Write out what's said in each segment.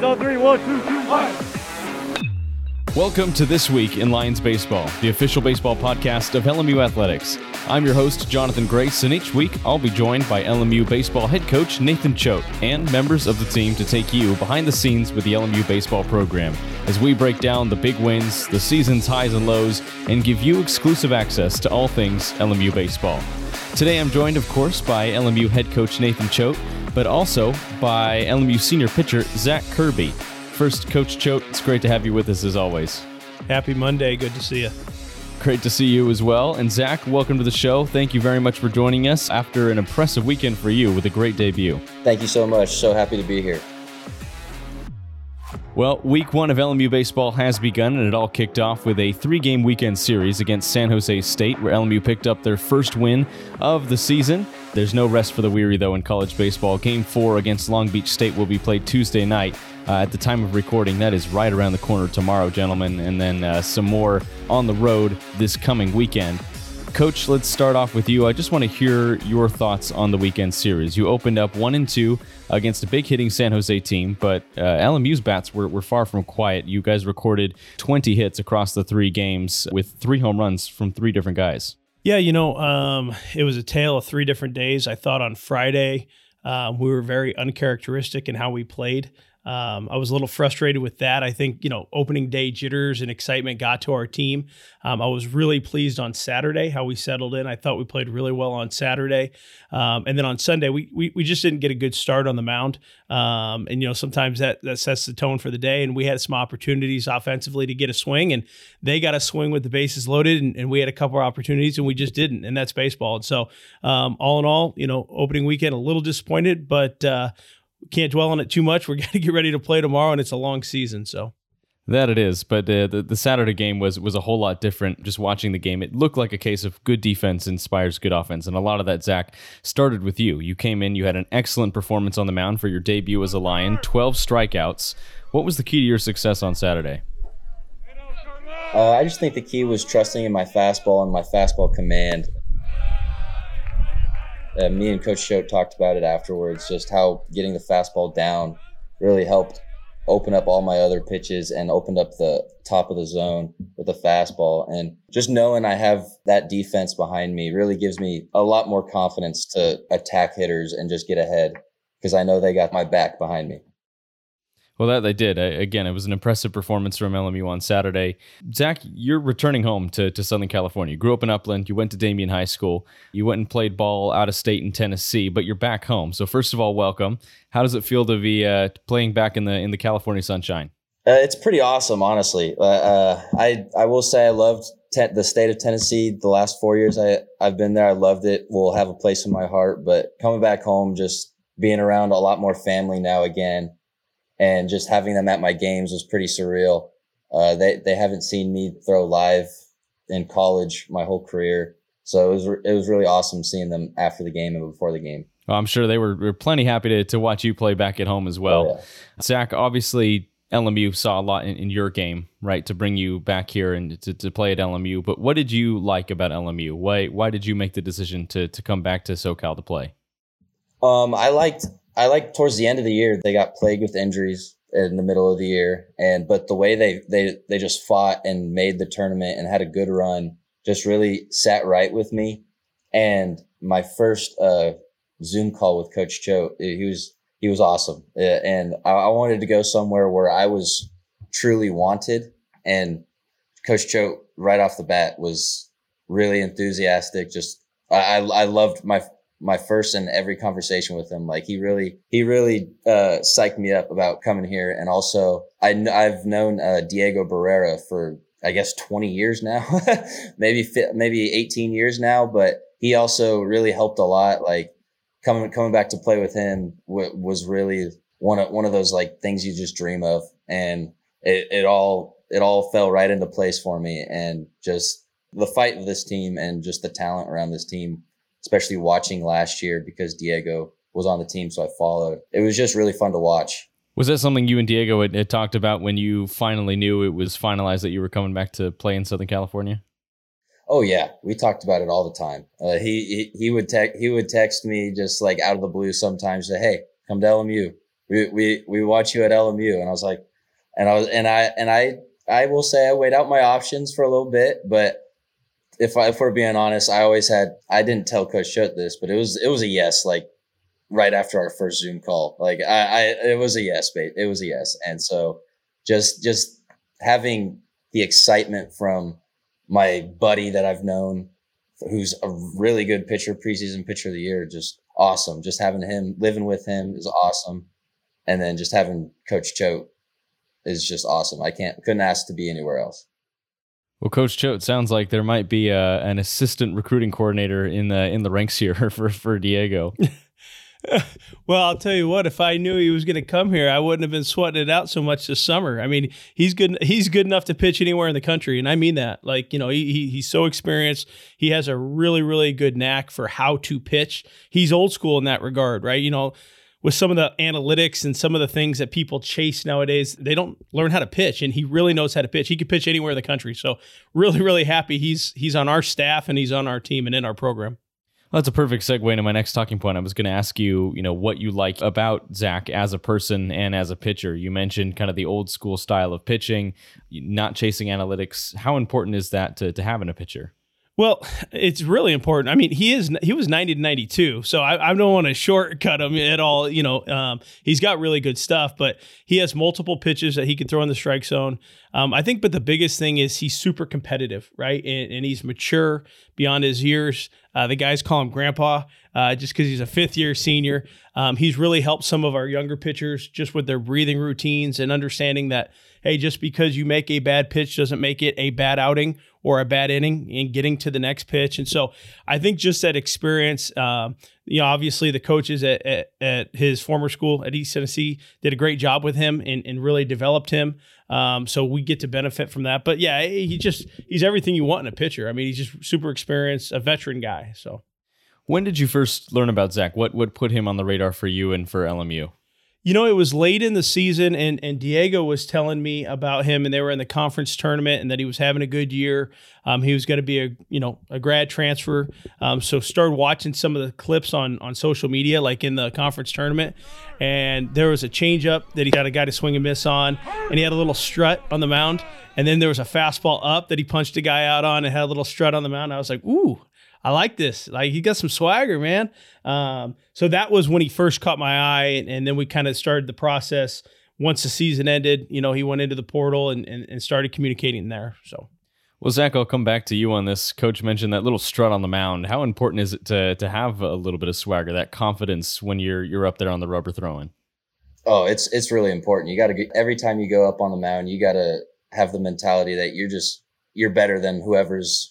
guys. Welcome to This Week in Lions Baseball, the official baseball podcast of LMU Athletics. I'm your host, Jonathan Grace, and each week I'll be joined by LMU baseball head coach Nathan Choate and members of the team to take you behind the scenes with the LMU baseball program as we break down the big wins, the season's highs and lows, and give you exclusive access to all things LMU baseball. Today I'm joined, of course, by LMU head coach Nathan Choate, but also by LMU senior pitcher Zach Kirby. First, Coach Choate, it's great to have you with us as always. Happy Monday. Good to see you. Great to see you as well. And Zach, welcome to the show. Thank you very much for joining us after an impressive weekend for you with a great debut. Thank you so much. So happy to be here. Well, week one of LMU baseball has begun, and it all kicked off with a three game weekend series against San Jose State, where LMU picked up their first win of the season. There's no rest for the weary, though, in college baseball. Game four against Long Beach State will be played Tuesday night. Uh, at the time of recording, that is right around the corner tomorrow, gentlemen, and then uh, some more on the road this coming weekend. Coach, let's start off with you. I just want to hear your thoughts on the weekend series. You opened up one and two against a big hitting San Jose team, but uh, LMU's bats were, were far from quiet. You guys recorded 20 hits across the three games with three home runs from three different guys. Yeah, you know, um, it was a tale of three different days. I thought on Friday um, we were very uncharacteristic in how we played. Um, I was a little frustrated with that. I think, you know, opening day jitters and excitement got to our team. Um, I was really pleased on Saturday how we settled in. I thought we played really well on Saturday. Um, and then on Sunday, we, we, we just didn't get a good start on the mound. Um, and, you know, sometimes that, that sets the tone for the day. And we had some opportunities offensively to get a swing, and they got a swing with the bases loaded. And, and we had a couple of opportunities, and we just didn't. And that's baseball. And so, um, all in all, you know, opening weekend, a little disappointed, but, uh, can't dwell on it too much. We're going to get ready to play tomorrow, and it's a long season. So that it is, but uh, the the Saturday game was was a whole lot different. Just watching the game, it looked like a case of good defense inspires good offense, and a lot of that Zach started with you. You came in, you had an excellent performance on the mound for your debut as a Lion, twelve strikeouts. What was the key to your success on Saturday? Uh, I just think the key was trusting in my fastball and my fastball command uh, me and Coach Choate talked about it afterwards, just how getting the fastball down really helped open up all my other pitches and opened up the top of the zone with the fastball. And just knowing I have that defense behind me really gives me a lot more confidence to attack hitters and just get ahead because I know they got my back behind me. Well, that they did. Again, it was an impressive performance from LMU on Saturday. Zach, you're returning home to, to Southern California. You grew up in Upland. You went to Damien High School. You went and played ball out of state in Tennessee, but you're back home. So, first of all, welcome. How does it feel to be uh, playing back in the in the California sunshine? Uh, it's pretty awesome, honestly. Uh, uh I I will say I loved te- the state of Tennessee. The last four years I I've been there, I loved it. Will have a place in my heart. But coming back home, just being around a lot more family now again and just having them at my games was pretty surreal. Uh, they they haven't seen me throw live in college my whole career, so it was it was really awesome seeing them after the game and before the game. Well, I'm sure they were, were plenty happy to, to watch you play back at home as well. Oh, yeah. Zach, obviously LMU saw a lot in, in, your game, right, to bring you back here and to, to play at LMU. But what did you like about LMU? Why why did you make the decision to to come back to SoCal to play? Um, I liked I like towards the end of the year they got plagued with injuries in the middle of the year, and but the way they they they just fought and made the tournament and had a good run just really sat right with me. And my first uh, Zoom call with Coach Choate, he was he was awesome, and I, I wanted to go somewhere where I was truly wanted. And Coach Choate, right off the bat was really enthusiastic. Just I I loved my my first and every conversation with him. Like he really, he really uh, psyched me up about coming here. And also, I, I've known uh, Diego Barrera for I guess 20 years now, maybe maybe 18 years now. But he also really helped a lot. Like coming coming back to play with him w- was really one of one of those like things you just dream of, and it, it all it all fell right into place for me. And just the fight of this team and just the talent around this team especially watching last year because Diego was on the team, so I followed. It was just really fun to watch. Was that something you and Diego had, had talked about when you finally knew it was finalized that you were coming back to play in Southern California? Oh yeah, we talked about it all the time. Uh, he, he he would text he would text me just like out of the blue sometimes. Say, hey, come to LMU. we we we watch you at LMU." And I was like, and I was and I and I I will say I weighed out my options for a little bit, but if I, if we're being honest, I always had I didn't tell Coach Choate this, but it was it was a yes, like right after our first Zoom call. Like I, I it was a yes, mate. It was a yes, and so just just having the excitement from my buddy that I've known, who's a really good pitcher, preseason pitcher of the year, just awesome. Just having him living with him is awesome, and then just having Coach Choate is just awesome. I can't couldn't ask to be anywhere else. Well, Coach Choate, sounds like there might be a, uh, an assistant recruiting coordinator in the in the ranks here for for Diego. well, I'll tell you what. If I knew he was going to come here, I wouldn't have been sweating it out so much this summer. I mean, he's good. He's good enough to pitch anywhere in the country, and I mean that. Like, you know, he, he he's so experienced. He has a really really good knack for how to pitch. He's old school in that regard, right? You know, with some of the analytics and some of the things that people chase nowadays, they don't learn how to pitch, and he really knows how to pitch. He can pitch anywhere in the country. So, really really happy he's he's on our staff and he's on our team and in our program. Well, that's a perfect segue into my next talking point. I was going to ask you, you know, what you like about Zach as a person and as a pitcher. You mentioned kind of the old school style of pitching, not chasing analytics. How important is that to, to having a pitcher? Well, it's really important. I mean, he is he was ninety to ninety two, so I, I, don't want to shortcut him at all. You know, um, he's got really good stuff, but he has multiple pitches that he can throw in the strike zone. Um, I think, but the biggest thing is he's super competitive, right? And, and he's mature beyond his years. Uh, the guys call him Grandpa uh, just because he's a fifth year senior. Um, he's really helped some of our younger pitchers just with their breathing routines and understanding that hey, just because you make a bad pitch doesn't make it a bad outing or a bad inning in getting to the next pitch. And so I think just that experience, uh, you know, obviously the coaches at, at, at, his former school at East Tennessee did a great job with him and, and really developed him. Um, so we get to benefit from that. But yeah, he just, he's everything you want in a pitcher. I mean, he's just super experienced, a veteran guy. So. When did you first learn about Zach? What what put him on the radar for you and for LMU? You know, it was late in the season, and and Diego was telling me about him, and they were in the conference tournament, and that he was having a good year. Um, he was going to be a you know a grad transfer. Um, so started watching some of the clips on on social media, like in the conference tournament, and there was a changeup that he got a guy to swing and miss on, and he had a little strut on the mound, and then there was a fastball up that he punched a guy out on, and had a little strut on the mound. I was like, ooh, I like this. Like he got some swagger, man. Um, so that was when he first caught my eye, and, and then we kind of started the process. Once the season ended, you know, he went into the portal and, and, and started communicating there. So, well, Zach, I'll come back to you on this. Coach mentioned that little strut on the mound. How important is it to to have a little bit of swagger, that confidence when you're you're up there on the rubber throwing? Oh, it's it's really important. You got to get every time you go up on the mound, you got to have the mentality that you're just you're better than whoever's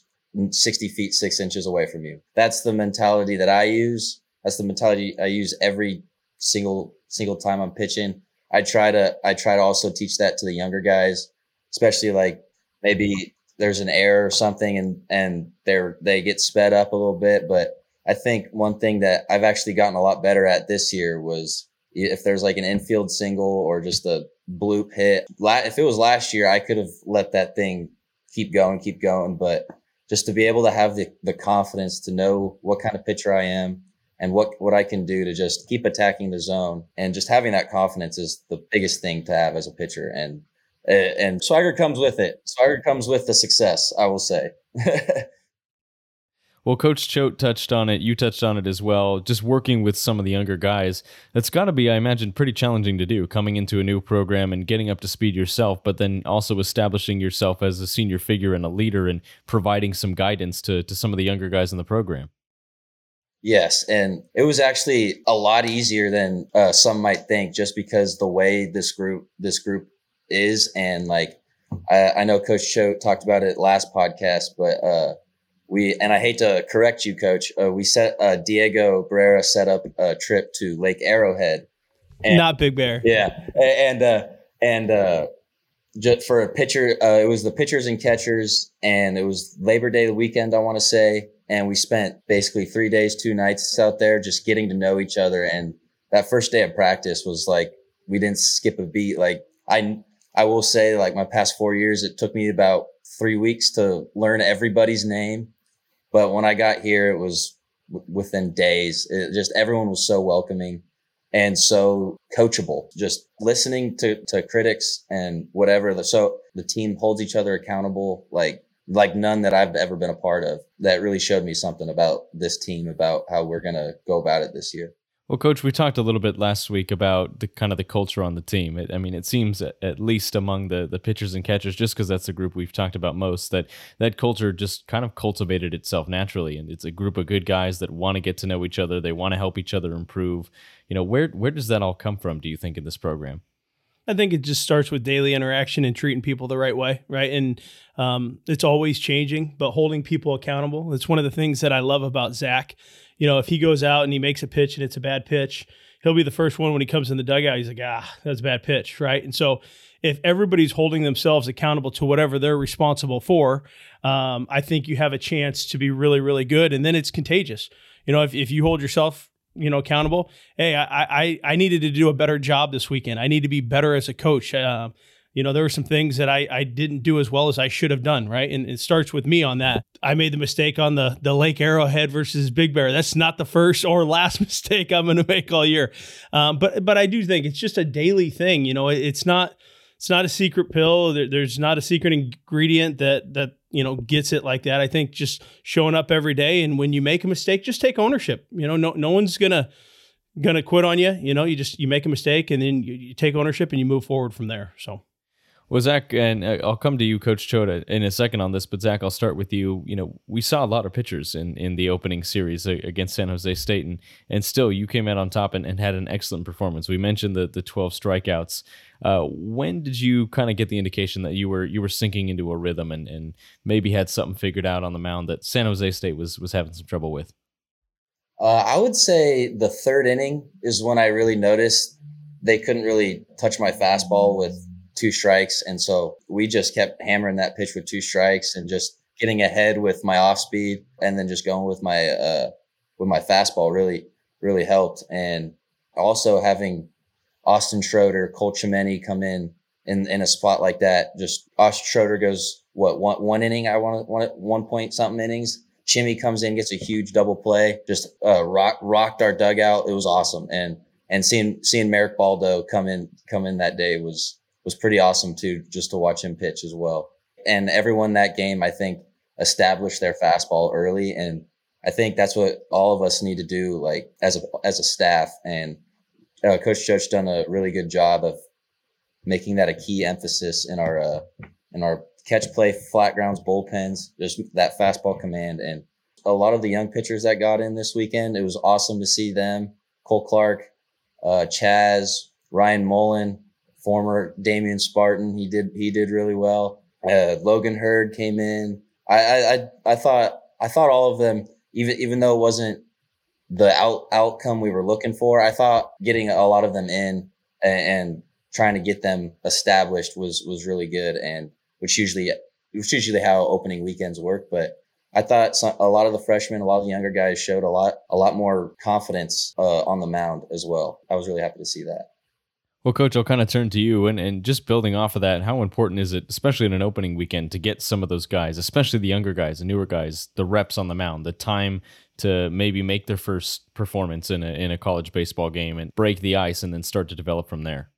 60 feet, six inches away from you. That's the mentality that I use. That's the mentality I use every single, single time I'm pitching. I try to, I try to also teach that to the younger guys, especially like maybe there's an error or something and, and they're, they get sped up a little bit. But I think one thing that I've actually gotten a lot better at this year was if there's like an infield single or just a bloop hit. If it was last year, I could have let that thing keep going, keep going. But just to be able to have the, the confidence to know what kind of pitcher I am and what, what I can do to just keep attacking the zone. And just having that confidence is the biggest thing to have as a pitcher. And, and swagger comes with it. Swagger comes with the success, I will say. Well, Coach Choate touched on it. You touched on it as well. Just working with some of the younger guys. That's got to be, I imagine, pretty challenging to do coming into a new program and getting up to speed yourself, but then also establishing yourself as a senior figure and a leader and providing some guidance to, to some of the younger guys in the program. Yes. And it was actually a lot easier than uh, some might think just because the way this group, this group is. And like, I, I know Coach Choate talked about it last podcast, but, uh, we and I hate to correct you, Coach. Uh, we set uh, Diego Barrera set up a trip to Lake Arrowhead, and, not Big Bear. Yeah, and uh, and uh, just for a pitcher, uh, it was the pitchers and catchers, and it was Labor Day the weekend, I want to say, and we spent basically three days, two nights out there, just getting to know each other. And that first day of practice was like we didn't skip a beat. Like I, I will say, like my past four years, it took me about three weeks to learn everybody's name but when I got here, it was w- within days. It just everyone was so welcoming. and so coachable. Just listening to, to critics and whatever. So the team holds each other accountable, like like none that I've ever been a part of. That really showed me something about this team, about how we're gonna go about it this year. Well, coach, we talked a little bit last week about the kind of the culture on the team. It, I mean, it seems at, least among the the pitchers and catchers, just because that's the group we've talked about most, that that culture just kind of cultivated itself naturally, and it's a group of good guys that want to get to know each other. They want to help each other improve. You know, where where does that all come from? Do you think in this program? I think it just starts with daily interaction and treating people the right way, right? And um, it's always changing, but holding people accountable. It's one of the things that I love about Zach you know, if he goes out and he makes a pitch and it's a bad pitch, he'll be the first one when he comes in the dugout. He's like, ah, that's a bad pitch, right? And so if everybody's holding themselves accountable to whatever they're responsible for, um, I think you have a chance to be really, really good. And then it's contagious. You know, if, if you hold yourself, you know, accountable, hey, I, I, I needed to do a better job this weekend. I need to be better as a coach. Uh, you know, there were some things that I, I didn't do as well as I should have done, right? And it starts with me on that. I made the mistake on the the Lake Arrowhead versus Big Bear. That's not the first or last mistake I'm going to make all year. Um, but but I do think it's just a daily thing. You know, it's not it's not a secret pill. There, there's not a secret ingredient that that you know gets it like that. I think just showing up every day and when you make a mistake, just take ownership. You know, no no one's gonna gonna quit on you. You know, you just you make a mistake and then you, you take ownership and you move forward from there. So. Well, Zach, and uh, I'll come to you, Coach Choate, in a second on this. But Zach, I'll start with you. You know, we saw a lot of pitchers in, in the opening series against San Jose State, and and still you came out on top and, and had an excellent performance. We mentioned the the twelve strikeouts. Uh, when did you kind of get the indication that you were you were sinking into a rhythm and, and maybe had something figured out on the mound that San Jose State was was having some trouble with? Uh, I would say the third inning is when I really noticed they couldn't really touch my fastball with two strikes. And so we just kept hammering that pitch with two strikes and just getting ahead with my off speed and then just going with my, uh, with my fastball really, really helped. And also having Austin Schroeder, Cole Chimeni come in, in, in a spot like that, just Austin Schroeder goes, what, one, one inning? I want one, one point something innings. Chimmy comes in, gets a huge double play, just, uh, rock, rocked our dugout. It was awesome. And, and seeing, seeing Merrick Baldo come in, come in that day was, was pretty awesome too, just to watch him pitch as well. And everyone that game, I think, established their fastball early, and I think that's what all of us need to do, like as a as a staff. And uh, Coach Judge done a really good job of making that a key emphasis in our uh, in our catch play, flat grounds, bullpens, just that fastball command. And a lot of the young pitchers that got in this weekend, it was awesome to see them. Cole Clark, uh, Chaz, Ryan Mullen, former Damien Spartan. He did he did really well. Uh, Logan Hurd came in. I, I I thought I thought all of them, even even though it wasn't the out, outcome we were looking for, I thought getting a lot of them in and, and trying to get them established was was really good, and which usually which usually how opening weekends work. But I thought some, a lot of the freshmen, a lot of the younger guys showed a lot a lot more confidence uh, on the mound as well. I was really happy to see that. Well, coach, I'll kind of turn to you and, and just building off of that, how important is it, especially in an opening weekend, to get some of those guys, especially the younger guys, the newer guys, the reps on the mound, the time to maybe make their first performance in a, in a college baseball game and break the ice and then start to develop from there?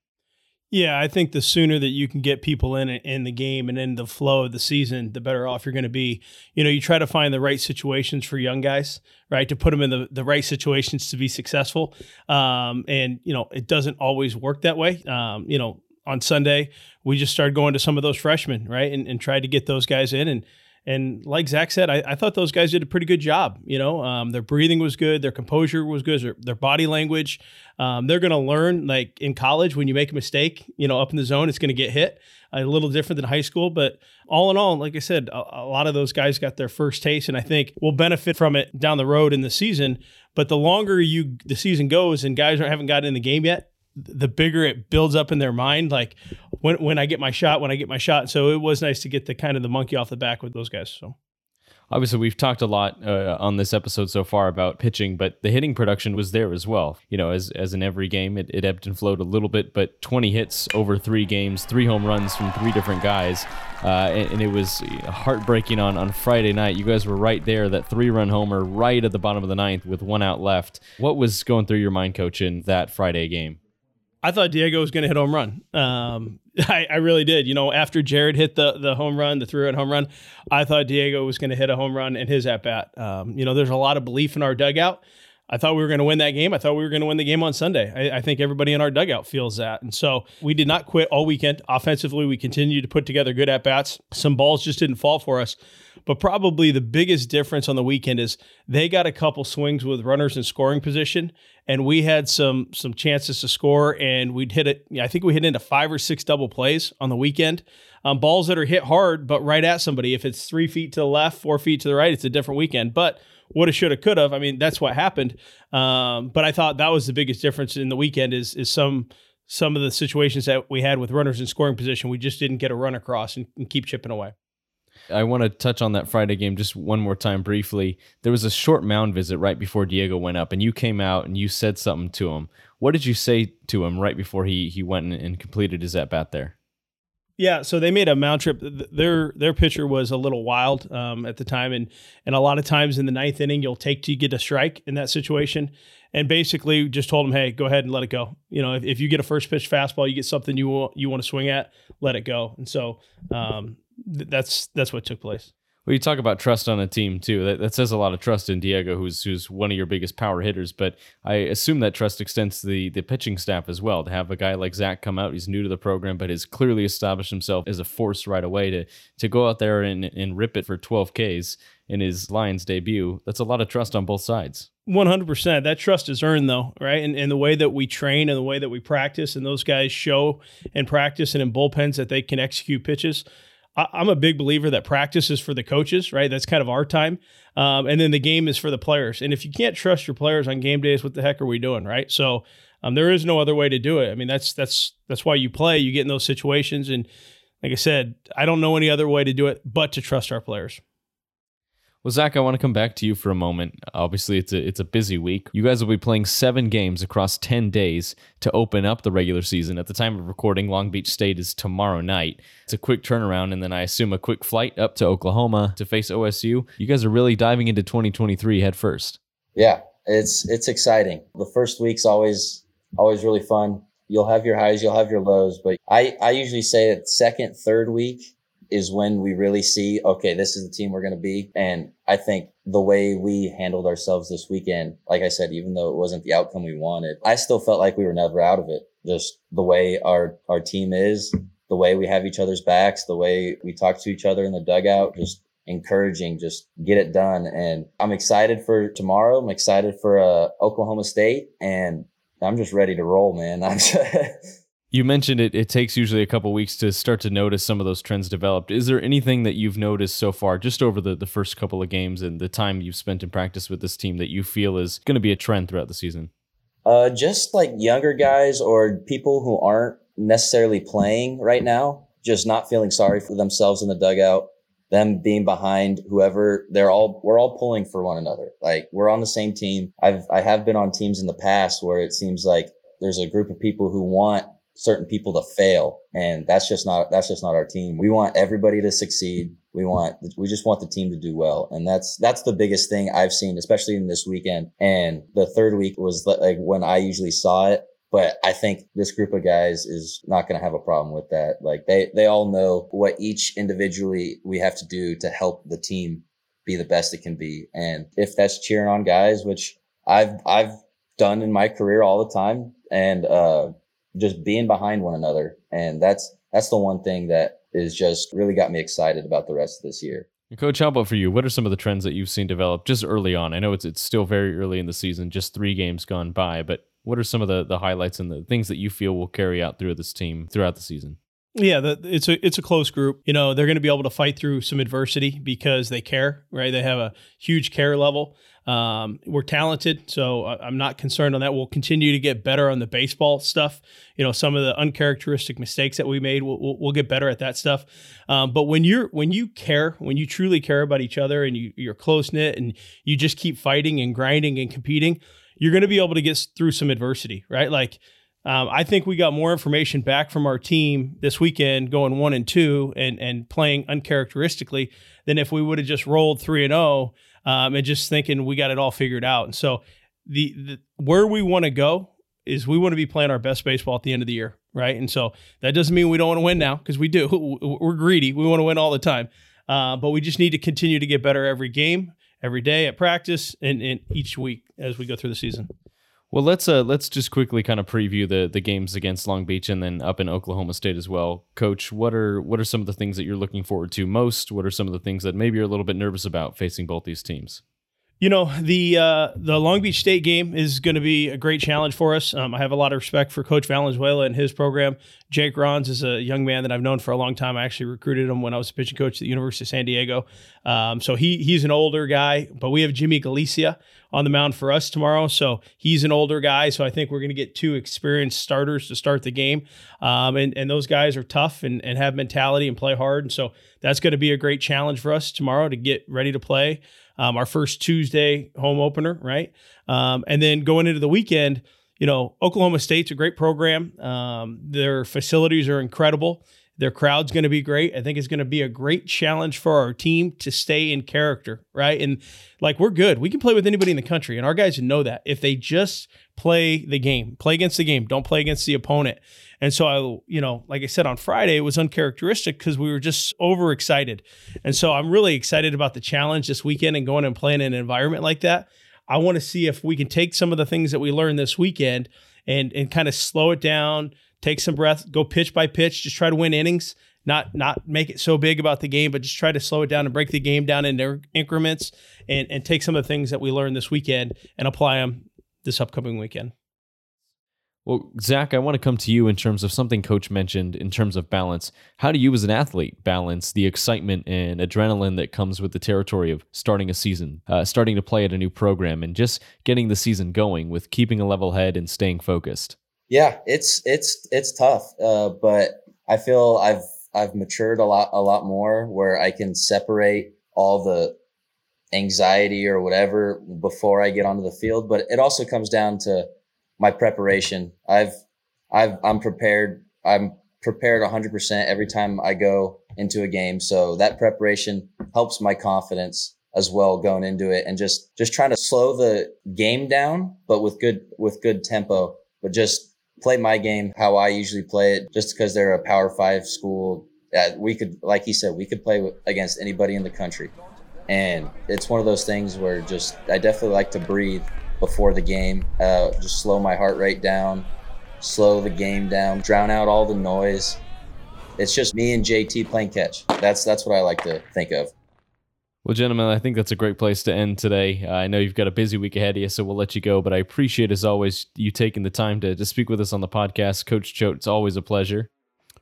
Yeah, I think the sooner that you can get people in in the game and in the flow of the season, the better off you're going to be. You know, you try to find the right situations for young guys, right, to put them in the, the right situations to be successful. Um, and you know, it doesn't always work that way. Um, you know, on Sunday we just started going to some of those freshmen, right, and, and tried to get those guys in and and like Zach said, I, I, thought those guys did a pretty good job. You know, um, their breathing was good, their composure was good, their, their body language. Um, they're going to learn, like in college, when you make a mistake, you know, up in the zone, it's going to get hit. A little different than high school, but all in all, like I said, a, a lot of those guys got their first taste, and I think we'll benefit from it down the road in the season. But the longer you the season goes, and guys aren't, haven't gotten in the game yet, the bigger it builds up in their mind like when when I get my shot when I get my shot so it was nice to get the kind of the monkey off the back with those guys so Obviously, we've talked a lot uh, on this episode so far about pitching, but the hitting production was there as well. You know, as, as in every game, it, it ebbed and flowed a little bit, but 20 hits over three games, three home runs from three different guys. Uh, and, and, it was heartbreaking on, on Friday night. You guys were right there, that three run homer right at the bottom of the ninth with one out left. What was going through your mind, coach, in that Friday game? I thought Diego was going to hit home run. Um, I, I, really did. You know, after Jared hit the the home run, the three run home run, I thought Diego was going to hit a home run in his at bat. Um, you know, there's a lot of belief in our dugout. I thought we were going to win that game. I thought we were going to win the game on Sunday. I, I, think everybody in our dugout feels that. And so we did not quit all weekend. Offensively, we continued to put together good at bats. Some balls just didn't fall for us. But probably the biggest difference on the weekend is they got a couple swings with runners in scoring position, and we had some some chances to score, and we'd hit it. I think we hit into five or six double plays on the weekend. Um, balls that are hit hard, but right at somebody. If it's three feet to the left, four feet to the right, it's a different weekend. But woulda, shoulda, coulda. I mean, that's what happened. Um, but I thought that was the biggest difference in the weekend is is some some of the situations that we had with runners in scoring position. We just didn't get a run across and, and keep chipping away. I want to touch on that Friday game just one more time briefly. There was a short mound visit right before Diego went up, and you came out and you said something to him. What did you say to him right before he he went and completed his at bat there? Yeah, so they made a mound trip. Their their pitcher was a little wild um, at the time, and and a lot of times in the ninth inning, you'll take to get a strike in that situation, and basically just told him, hey, go ahead and let it go. You know, if, if you get a first pitch fastball, you get something you want you want to swing at, let it go. And so um, that's that's what took place. Well, you talk about trust on a team too. That, that says a lot of trust in Diego, who's who's one of your biggest power hitters. But I assume that trust extends to the the pitching staff as well. To have a guy like Zach come out, he's new to the program, but has clearly established himself as a force right away. To to go out there and, and rip it for 12 Ks in his Lions debut, that's a lot of trust on both sides. 100%. That trust is earned, though, right? And, and the way that we train and the way that we practice, and those guys show and practice and in bullpens that they can execute pitches I'm a big believer that practice is for the coaches, right? That's kind of our time. Um, and then the game is for the players. And if you can't trust your players on game days, what the heck are we doing, right? So um, there is no other way to do it. I mean, that's that's that's why you play. You get in those situations, and like I said, I don't know any other way to do it but to trust our players. Well, Zach, I want to come back to you for a moment. Obviously, it's a it's a busy week. You guys will be playing seven games across ten days to open up the regular season. At the time of recording, Long Beach State is tomorrow night. It's a quick turnaround, and then I assume a quick flight up to Oklahoma to face OSU. You guys are really diving into 2023 head first. Yeah, it's it's exciting. The first week's always always really fun. You'll have your highs, you'll have your lows, but I I usually say that second, third week is when we really see, okay, this is the team we're going to be. And I think the way we handled ourselves this weekend, like I said, even though it wasn't the outcome we wanted, I still felt like we were never out of it. Just the way our, our team is, the way we have each other's backs, the way we talk to each other in the dugout, just encouraging, just get it done. And I'm excited for tomorrow. I'm excited for uh, Oklahoma State and I'm just ready to roll, man. I'm You mentioned it, it takes usually a couple weeks to start to notice some of those trends developed. Is there anything that you've noticed so far, just over the, the first couple of games and the time you've spent in practice with this team, that you feel is going to be a trend throughout the season? Uh, just like younger guys or people who aren't necessarily playing right now, just not feeling sorry for themselves in the dugout, them being behind whoever they're all we're all pulling for one another. Like we're on the same team. I've I have been on teams in the past where it seems like there's a group of people who want certain people to fail. And that's just not, that's just not our team. We want everybody to succeed. We want, we just want the team to do well. And that's, that's the biggest thing I've seen, especially in this weekend. And the third week was like when I usually saw it. But I think this group of guys is not going to have a problem with that. Like they, they all know what each individually we have to do to help the team be the best it can be. And if that's cheering on guys, which I've, I've done in my career all the time. And, uh, just being behind one another. And that's, that's the one thing that is just really got me excited about the rest of this year. Coach, how about for you? What are some of the trends that you've seen develop just early on? I know it's it's still very early in the season, just three games gone by, but what are some of the, the highlights and the things that you feel will carry out through this team throughout the season? Yeah, the, it's a it's a close group. You know, they're going to be able to fight through some adversity because they care, right? They have a huge care level. Um, we're talented, so I'm not concerned on that. We'll continue to get better on the baseball stuff. You know, some of the uncharacteristic mistakes that we made, we'll, we'll, we'll get better at that stuff. Um, but when you're when you care, when you truly care about each other, and you, you're close knit, and you just keep fighting and grinding and competing, you're going to be able to get through some adversity, right? Like um, I think we got more information back from our team this weekend, going one and two and and playing uncharacteristically than if we would have just rolled three and zero oh, um, and just thinking we got it all figured out. And so the, the where we want to go is we want to be playing our best baseball at the end of the year, right? And so that doesn't mean we don't want to win now because we do. We're greedy. We want to win all the time, uh, but we just need to continue to get better every game, every day at practice, and, and each week as we go through the season. Well, let's uh let's just quickly kind of preview the the games against Long Beach and then up in Oklahoma State as well. Coach, what are what are some of the things that you're looking forward to most? What are some of the things that maybe you're a little bit nervous about facing both these teams? You know the uh, the Long Beach State game is going to be a great challenge for us. Um, I have a lot of respect for Coach Valenzuela and his program. Jake Rons is a young man that I've known for a long time. I actually recruited him when I was a pitching coach at the University of San Diego. Um, so he he's an older guy, but we have Jimmy Galicia on the mound for us tomorrow. So he's an older guy. So I think we're going to get two experienced starters to start the game. Um, and, and those guys are tough and, and have mentality and play hard. And so that's going to be a great challenge for us tomorrow to get ready to play um, our first Tuesday home opener, right? Um, and then going into the weekend, you know, Oklahoma State's a great program. Um, their facilities are incredible. Their crowd's going to be great. I think it's going to be a great challenge for our team to stay in character, right? And like we're good. We can play with anybody in the country, and our guys know that. If they just play the game, play against the game, don't play against the opponent. And so I, you know, like I said on Friday, it was uncharacteristic because we were just overexcited. And so I'm really excited about the challenge this weekend and going and playing in an environment like that. I want to see if we can take some of the things that we learned this weekend and and kind of slow it down, take some breath, go pitch by pitch, just try to win innings, not not make it so big about the game, but just try to slow it down and break the game down into increments and and take some of the things that we learned this weekend and apply them this upcoming weekend. Well, Zach, I want to come to you in terms of something Coach mentioned in terms of balance. How do you, as an athlete, balance the excitement and adrenaline that comes with the territory of starting a season, uh, starting to play at a new program, and just getting the season going with keeping a level head and staying focused? Yeah, it's it's it's tough, uh, but I feel I've I've matured a lot a lot more where I can separate all the anxiety or whatever before I get onto the field. But it also comes down to my preparation. I've, I've, I'm prepared. I'm prepared 100% every time I go into a game. So that preparation helps my confidence as well going into it and just, just trying to slow the game down, but with good, with good tempo, but just play my game how I usually play it just because they're a power five school. Uh, we could, like he said, we could play against anybody in the country. And it's one of those things where just, I definitely like to breathe before the game. Uh, just slow my heart rate down, slow the game down, drown out all the noise. It's just me and JT playing catch. That's that's what I like to think of. Well, gentlemen, I think that's a great place to end today. Uh, I know you've got a busy week ahead of you, so we'll let you go. But I appreciate, as always, you taking the time to, to speak with us on the podcast. Coach Choate, it's always a pleasure.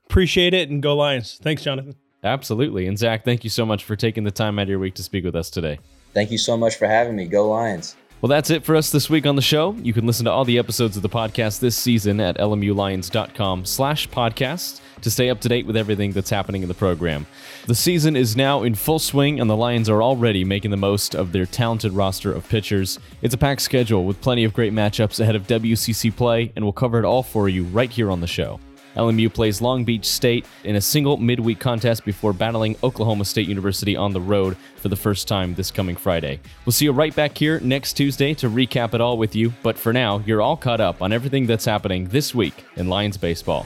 Appreciate it, and go Lions. Thanks, Jonathan. Absolutely. And Zach, thank you so much for taking the time out of your week to speak with us today. Thank you so much for having me. Go Lions. Well, that's it for us this week on the show. You can listen to all the episodes of the podcast this season at lmulions.com slash podcast to stay up to date with everything that's happening in the program. The season is now in full swing, and the Lions are already making the most of their talented roster of pitchers. It's a packed schedule with plenty of great matchups ahead of WCC play, and we'll cover it all for you right here on the show. LMU plays Long Beach State in a single midweek contest before battling Oklahoma State University on the road for the first time this coming Friday. We'll see you right back here next Tuesday to recap it all with you, but for now, you're all caught up on everything that's happening this week in Lions baseball.